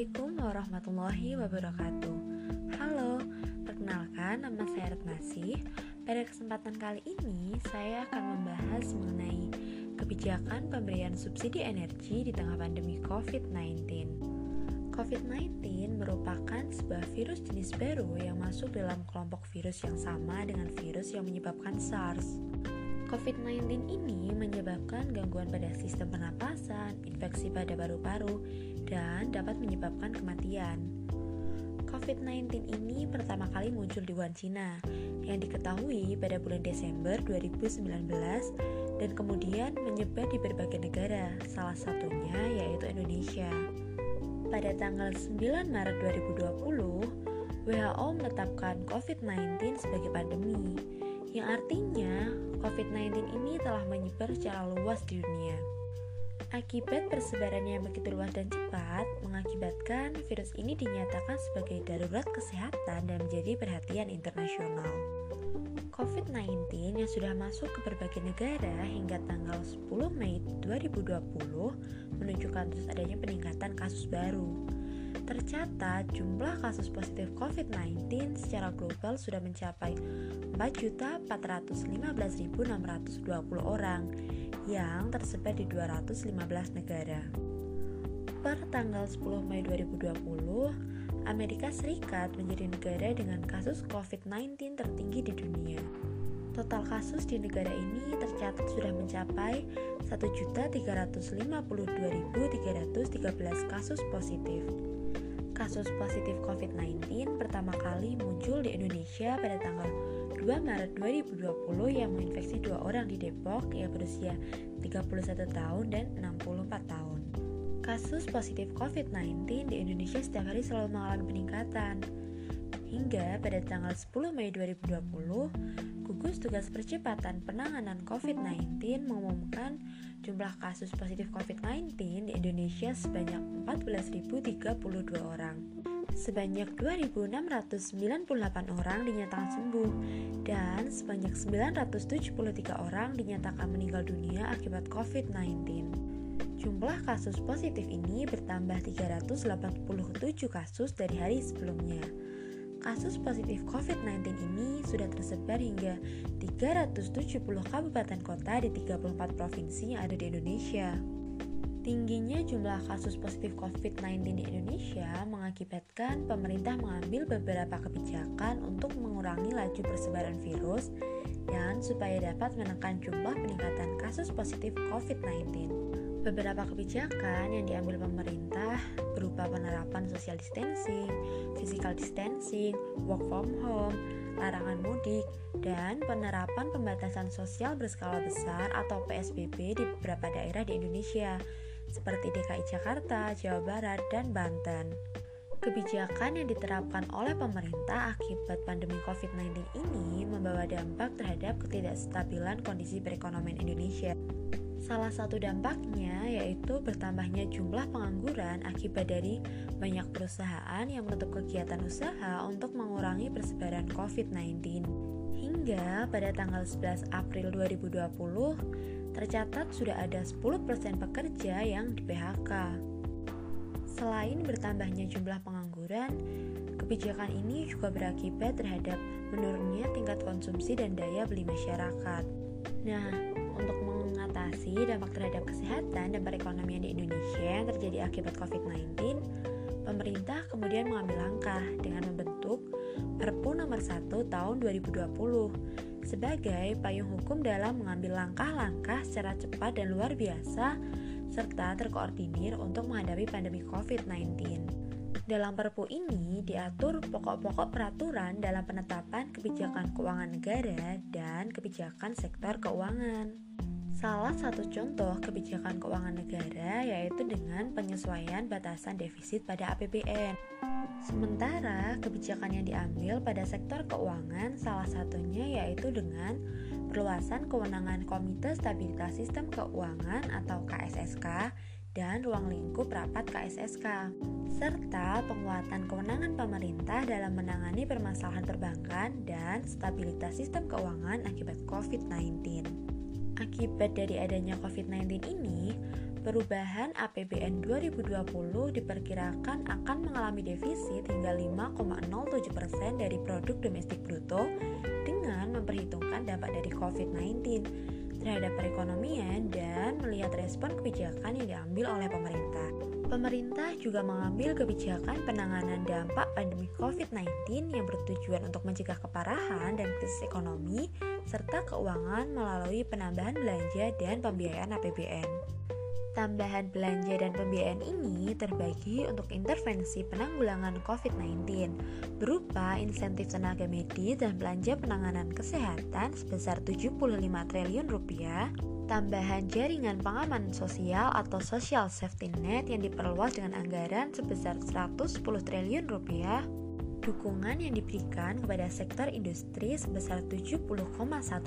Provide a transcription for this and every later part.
Assalamualaikum warahmatullahi wabarakatuh. Halo, perkenalkan nama saya Retnasih Pada kesempatan kali ini saya akan membahas mengenai kebijakan pemberian subsidi energi di tengah pandemi COVID-19 COVID-19 merupakan sebuah virus jenis baru yang masuk dalam kelompok virus yang sama dengan virus yang menyebabkan SARS COVID-19 ini menyebabkan gangguan pada sistem pernapasan, infeksi pada paru-paru, dan dapat menyebabkan kematian. COVID-19 ini pertama kali muncul di Wuhan, Cina, yang diketahui pada bulan Desember 2019 dan kemudian menyebar di berbagai negara, salah satunya yaitu Indonesia. Pada tanggal 9 Maret 2020, WHO menetapkan COVID-19 sebagai pandemi yang artinya COVID-19 ini telah menyebar secara luas di dunia. Akibat persebarannya yang begitu luas dan cepat, mengakibatkan virus ini dinyatakan sebagai darurat kesehatan dan menjadi perhatian internasional. COVID-19 yang sudah masuk ke berbagai negara hingga tanggal 10 Mei 2020 menunjukkan terus adanya peningkatan kasus baru. Tercatat jumlah kasus positif COVID-19 secara global sudah mencapai 4.415.620 orang yang tersebar di 215 negara. Per tanggal 10 Mei 2020, Amerika Serikat menjadi negara dengan kasus COVID-19 tertinggi di dunia. Total kasus di negara ini tercatat sudah mencapai 1.352.313 kasus positif kasus positif COVID-19 pertama kali muncul di Indonesia pada tanggal 2 Maret 2020 yang menginfeksi dua orang di Depok yang berusia 31 tahun dan 64 tahun. Kasus positif COVID-19 di Indonesia setiap hari selalu mengalami peningkatan. Hingga pada tanggal 10 Mei 2020, gugus tugas percepatan penanganan COVID-19 mengumumkan jumlah kasus positif COVID-19 di Indonesia sebanyak 14.032 orang. Sebanyak 2.698 orang dinyatakan sembuh dan sebanyak 973 orang dinyatakan meninggal dunia akibat COVID-19. Jumlah kasus positif ini bertambah 387 kasus dari hari sebelumnya kasus positif COVID-19 ini sudah tersebar hingga 370 kabupaten kota di 34 provinsi yang ada di Indonesia. Tingginya jumlah kasus positif COVID-19 di Indonesia mengakibatkan pemerintah mengambil beberapa kebijakan untuk mengurangi laju persebaran virus dan supaya dapat menekan jumlah peningkatan kasus positif COVID-19. Beberapa kebijakan yang diambil pemerintah berupa penerapan social distancing, physical distancing, work from home, larangan mudik, dan penerapan pembatasan sosial berskala besar atau PSBB di beberapa daerah di Indonesia, seperti DKI Jakarta, Jawa Barat, dan Banten. Kebijakan yang diterapkan oleh pemerintah akibat pandemi COVID-19 ini membawa dampak terhadap ketidakstabilan kondisi perekonomian Indonesia. Salah satu dampaknya yaitu bertambahnya jumlah pengangguran akibat dari banyak perusahaan yang menutup kegiatan usaha untuk mengurangi persebaran COVID-19. Hingga pada tanggal 11 April 2020, tercatat sudah ada 10% pekerja yang di PHK. Selain bertambahnya jumlah pengangguran, kebijakan ini juga berakibat terhadap menurunnya tingkat konsumsi dan daya beli masyarakat. Nah, untuk mengatasi dampak terhadap kesehatan dan perekonomian di Indonesia yang terjadi akibat COVID-19, pemerintah kemudian mengambil langkah dengan membentuk Perpu nomor 1 tahun 2020 sebagai payung hukum dalam mengambil langkah-langkah secara cepat dan luar biasa serta terkoordinir untuk menghadapi pandemi COVID-19. Dalam Perpu ini diatur pokok-pokok peraturan dalam penetapan kebijakan keuangan negara dan kebijakan sektor keuangan. Salah satu contoh kebijakan keuangan negara yaitu dengan penyesuaian batasan defisit pada APBN. Sementara kebijakan yang diambil pada sektor keuangan salah satunya yaitu dengan perluasan kewenangan Komite Stabilitas Sistem Keuangan atau KSSK dan ruang lingkup rapat KSSK, serta penguatan kewenangan pemerintah dalam menangani permasalahan perbankan dan stabilitas sistem keuangan akibat COVID-19. Akibat dari adanya COVID-19 ini, Perubahan APBN 2020 diperkirakan akan mengalami defisit hingga 5,07% dari produk domestik bruto dengan memperhitungkan dampak dari COVID-19 terhadap perekonomian dan melihat respon kebijakan yang diambil oleh pemerintah. Pemerintah juga mengambil kebijakan penanganan dampak pandemi COVID-19 yang bertujuan untuk mencegah keparahan dan krisis ekonomi serta keuangan melalui penambahan belanja dan pembiayaan APBN. Tambahan belanja dan pembiayaan ini terbagi untuk intervensi penanggulangan COVID-19 berupa insentif tenaga medis dan belanja penanganan kesehatan sebesar 75 triliun rupiah, tambahan jaringan pengaman sosial atau social safety net yang diperluas dengan anggaran sebesar 110 triliun rupiah, dukungan yang diberikan kepada sektor industri sebesar 70,1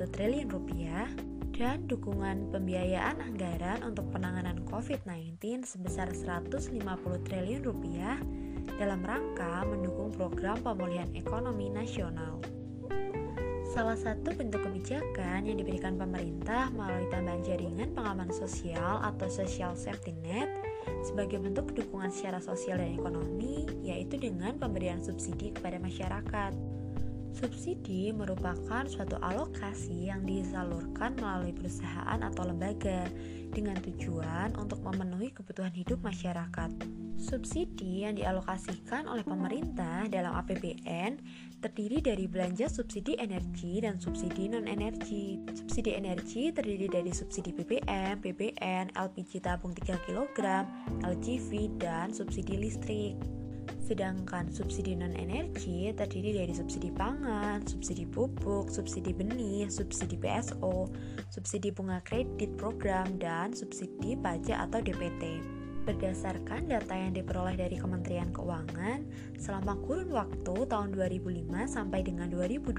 triliun rupiah, dan dukungan pembiayaan anggaran untuk penanganan COVID-19 sebesar 150 triliun rupiah dalam rangka mendukung program pemulihan ekonomi nasional. Salah satu bentuk kebijakan yang diberikan pemerintah melalui tambahan jaringan pengaman sosial atau social safety net sebagai bentuk dukungan secara sosial dan ekonomi, yaitu dengan pemberian subsidi kepada masyarakat. Subsidi merupakan suatu alokasi yang disalurkan melalui perusahaan atau lembaga dengan tujuan untuk memenuhi kebutuhan hidup masyarakat. Subsidi yang dialokasikan oleh pemerintah dalam APBN terdiri dari belanja subsidi energi dan subsidi non-energi. Subsidi energi terdiri dari subsidi BBM, BBN, LPG tabung 3 kg, LGV, dan subsidi listrik. Sedangkan subsidi non-energi terdiri dari subsidi pangan, subsidi pupuk, subsidi benih, subsidi PSO, subsidi bunga kredit program, dan subsidi pajak atau DPT. Berdasarkan data yang diperoleh dari Kementerian Keuangan, selama kurun waktu tahun 2005 sampai dengan 2020,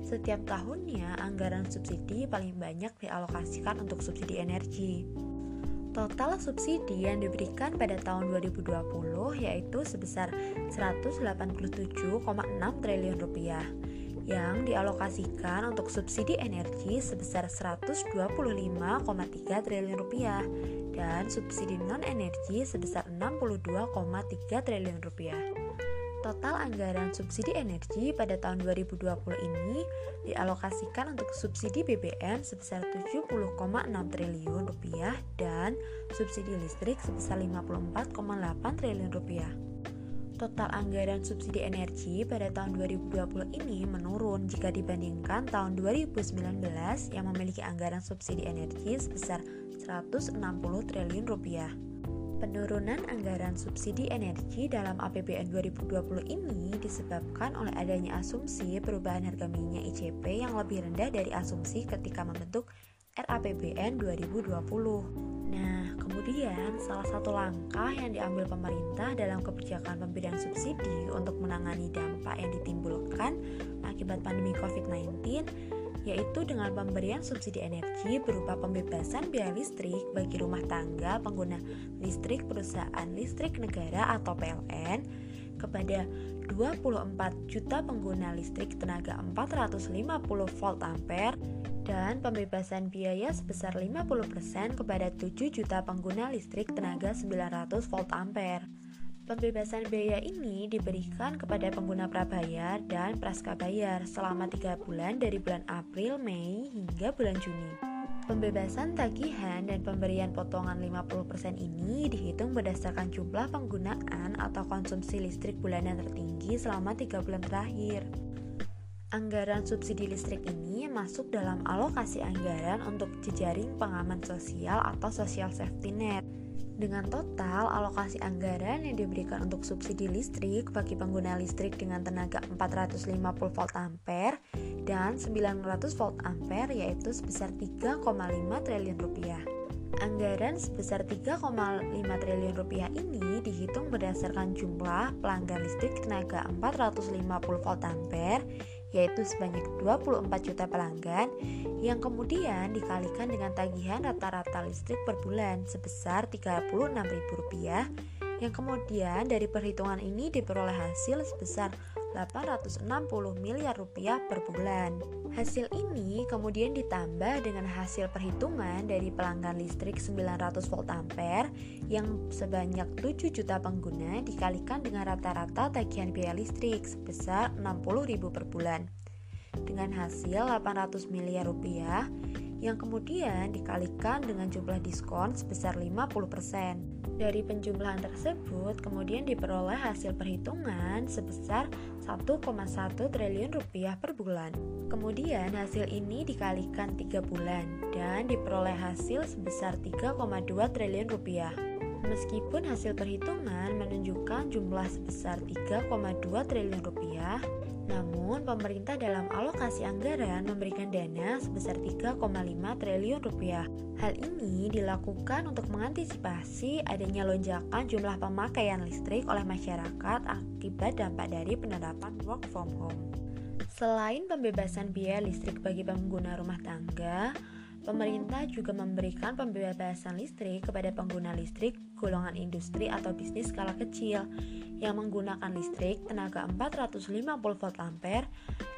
setiap tahunnya anggaran subsidi paling banyak dialokasikan untuk subsidi energi. Total subsidi yang diberikan pada tahun 2020 yaitu sebesar 187,6 triliun rupiah yang dialokasikan untuk subsidi energi sebesar 125,3 triliun rupiah dan subsidi non-energi sebesar 62,3 triliun rupiah. Total anggaran subsidi energi pada tahun 2020 ini dialokasikan untuk subsidi BBM sebesar 70,6 triliun rupiah dan subsidi listrik sebesar 54,8 triliun rupiah. Total anggaran subsidi energi pada tahun 2020 ini menurun jika dibandingkan tahun 2019 yang memiliki anggaran subsidi energi sebesar 160 triliun rupiah. Penurunan anggaran subsidi energi dalam APBN 2020 ini disebabkan oleh adanya asumsi perubahan harga minyak ICP yang lebih rendah dari asumsi ketika membentuk RAPBN 2020. Nah, kemudian salah satu langkah yang diambil pemerintah dalam kebijakan pemberian subsidi untuk menangani dampak yang ditimbulkan akibat pandemi COVID-19 yaitu dengan pemberian subsidi energi berupa pembebasan biaya listrik bagi rumah tangga pengguna listrik perusahaan listrik negara atau PLN kepada 24 juta pengguna listrik tenaga 450 volt ampere dan pembebasan biaya sebesar 50% kepada 7 juta pengguna listrik tenaga 900 volt ampere. Pembebasan biaya ini diberikan kepada pengguna prabayar dan praskabayar selama 3 bulan dari bulan April, Mei, hingga bulan Juni. Pembebasan tagihan dan pemberian potongan 50% ini dihitung berdasarkan jumlah penggunaan atau konsumsi listrik bulanan tertinggi selama 3 bulan terakhir. Anggaran subsidi listrik ini masuk dalam alokasi anggaran untuk jejaring pengaman sosial atau social safety net dengan total alokasi anggaran yang diberikan untuk subsidi listrik bagi pengguna listrik dengan tenaga 450 volt ampere dan 900 volt ampere yaitu sebesar 3,5 triliun rupiah. Anggaran sebesar 3,5 triliun rupiah ini dihitung berdasarkan jumlah pelanggan listrik tenaga 450 volt ampere yaitu sebanyak 24 juta pelanggan yang kemudian dikalikan dengan tagihan rata-rata listrik per bulan sebesar Rp36.000 yang kemudian dari perhitungan ini diperoleh hasil sebesar 860 miliar rupiah per bulan. Hasil ini kemudian ditambah dengan hasil perhitungan dari pelanggan listrik 900 volt ampere yang sebanyak 7 juta pengguna dikalikan dengan rata-rata tagihan biaya listrik sebesar 60.000 per bulan. Dengan hasil 800 miliar rupiah, yang kemudian dikalikan dengan jumlah diskon sebesar 50%. Dari penjumlahan tersebut, kemudian diperoleh hasil perhitungan sebesar 1,1 triliun rupiah per bulan. Kemudian hasil ini dikalikan 3 bulan dan diperoleh hasil sebesar 3,2 triliun rupiah. Meskipun hasil perhitungan menunjukkan jumlah sebesar 3,2 triliun rupiah, namun, pemerintah dalam alokasi anggaran memberikan dana sebesar 3,5 triliun rupiah. Hal ini dilakukan untuk mengantisipasi adanya lonjakan jumlah pemakaian listrik oleh masyarakat akibat dampak dari penerapan work from home. Selain pembebasan biaya listrik bagi pengguna rumah tangga, Pemerintah juga memberikan pembebasan listrik kepada pengguna listrik golongan industri atau bisnis skala kecil yang menggunakan listrik tenaga 450 volt ampere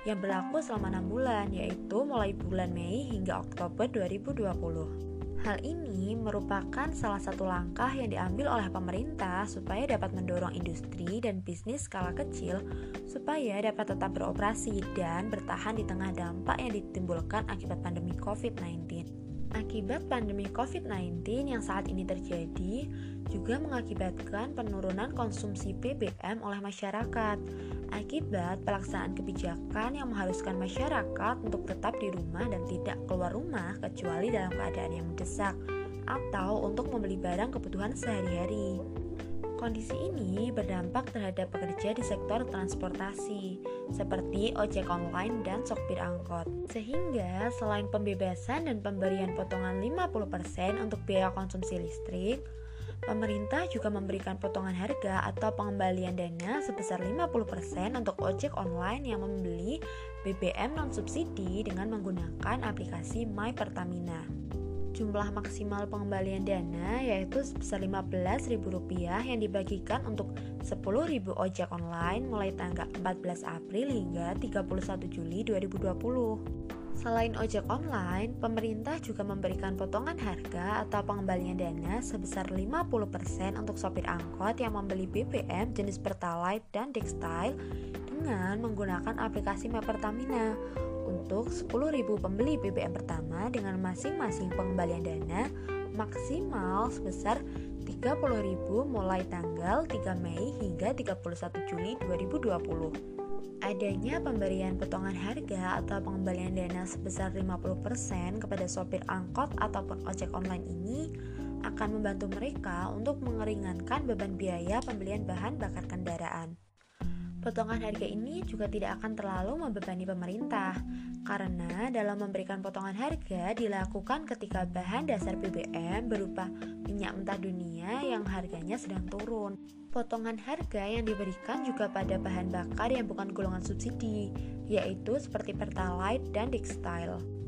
yang berlaku selama 6 bulan yaitu mulai bulan Mei hingga Oktober 2020. Hal ini merupakan salah satu langkah yang diambil oleh pemerintah supaya dapat mendorong industri dan bisnis skala kecil supaya dapat tetap beroperasi dan bertahan di tengah dampak yang ditimbulkan akibat pandemi COVID-19. Akibat pandemi COVID-19 yang saat ini terjadi juga mengakibatkan penurunan konsumsi BBM oleh masyarakat akibat pelaksanaan kebijakan yang mengharuskan masyarakat untuk tetap di rumah dan tidak keluar rumah kecuali dalam keadaan yang mendesak atau untuk membeli barang kebutuhan sehari-hari. Kondisi ini berdampak terhadap pekerja di sektor transportasi, seperti ojek online dan sopir angkot. Sehingga selain pembebasan dan pemberian potongan 50% untuk biaya konsumsi listrik, pemerintah juga memberikan potongan harga atau pengembalian dana sebesar 50% untuk ojek online yang membeli BBM non-subsidi dengan menggunakan aplikasi My Pertamina jumlah maksimal pengembalian dana yaitu sebesar Rp15.000 yang dibagikan untuk 10.000 ojek online mulai tanggal 14 April hingga 31 Juli 2020. Selain ojek online, pemerintah juga memberikan potongan harga atau pengembalian dana sebesar 50% untuk sopir angkot yang membeli BBM jenis Pertalite dan Dextile dengan menggunakan aplikasi My Pertamina untuk 10.000 pembeli BBM pertama dengan masing-masing pengembalian dana maksimal sebesar 30.000 mulai tanggal 3 Mei hingga 31 Juli 2020. Adanya pemberian potongan harga atau pengembalian dana sebesar 50% kepada sopir angkot ataupun ojek online ini akan membantu mereka untuk mengeringankan beban biaya pembelian bahan bakar kendaraan. Potongan harga ini juga tidak akan terlalu membebani pemerintah, karena dalam memberikan potongan harga dilakukan ketika bahan dasar BBM berupa minyak mentah dunia yang harganya sedang turun. Potongan harga yang diberikan juga pada bahan bakar yang bukan golongan subsidi, yaitu seperti Pertalite dan Dextile.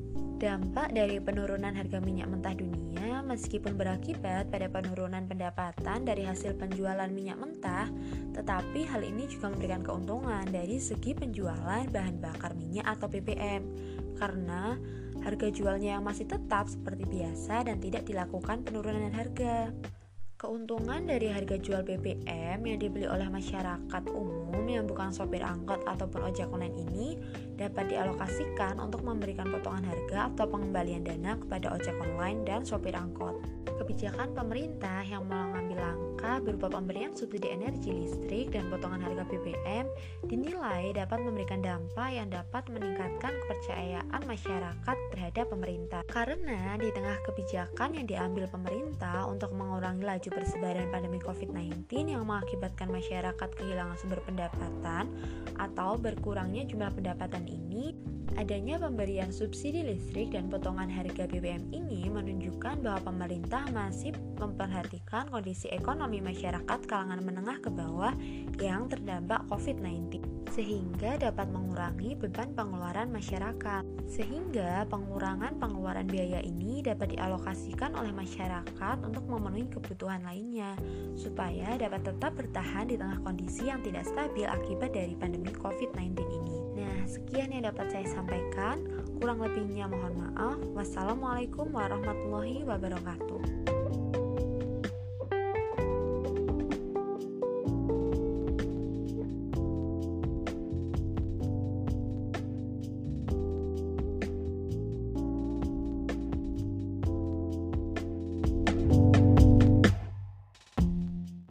Dampak dari penurunan harga minyak mentah dunia meskipun berakibat pada penurunan pendapatan dari hasil penjualan minyak mentah, tetapi hal ini juga memberikan keuntungan dari segi penjualan bahan bakar minyak atau BBM karena harga jualnya yang masih tetap seperti biasa dan tidak dilakukan penurunan harga. Keuntungan dari harga jual BBM yang dibeli oleh masyarakat umum yang bukan sopir angkot ataupun ojek online ini dapat dialokasikan untuk memberikan potongan harga atau pengembalian dana kepada ojek online dan sopir angkot. Kebijakan pemerintah yang mengambil langkah berupa pemberian subsidi energi listrik dan potongan harga BBM dinilai dapat memberikan dampak yang dapat meningkatkan kepercayaan masyarakat terhadap pemerintah. Karena di tengah kebijakan yang diambil pemerintah untuk mengurangi laju persebaran pandemi COVID-19 yang mengakibatkan masyarakat kehilangan sumber pendapatan atau berkurangnya jumlah pendapatan ini, adanya pemberian subsidi listrik dan potongan harga BBM ini menunjukkan bahwa pemerintah masih memperhatikan kondisi ekonomi masyarakat kalangan menengah ke bawah yang terdampak COVID-19 sehingga dapat mengurangi beban pengeluaran masyarakat. Sehingga pengurangan pengeluaran biaya ini dapat dialokasikan oleh masyarakat untuk memenuhi kebutuhan lainnya, supaya dapat tetap bertahan di tengah kondisi yang tidak stabil akibat dari pandemi COVID-19 ini. Nah, sekian yang dapat saya sampaikan. Kurang lebihnya mohon maaf. Wassalamualaikum warahmatullahi wabarakatuh.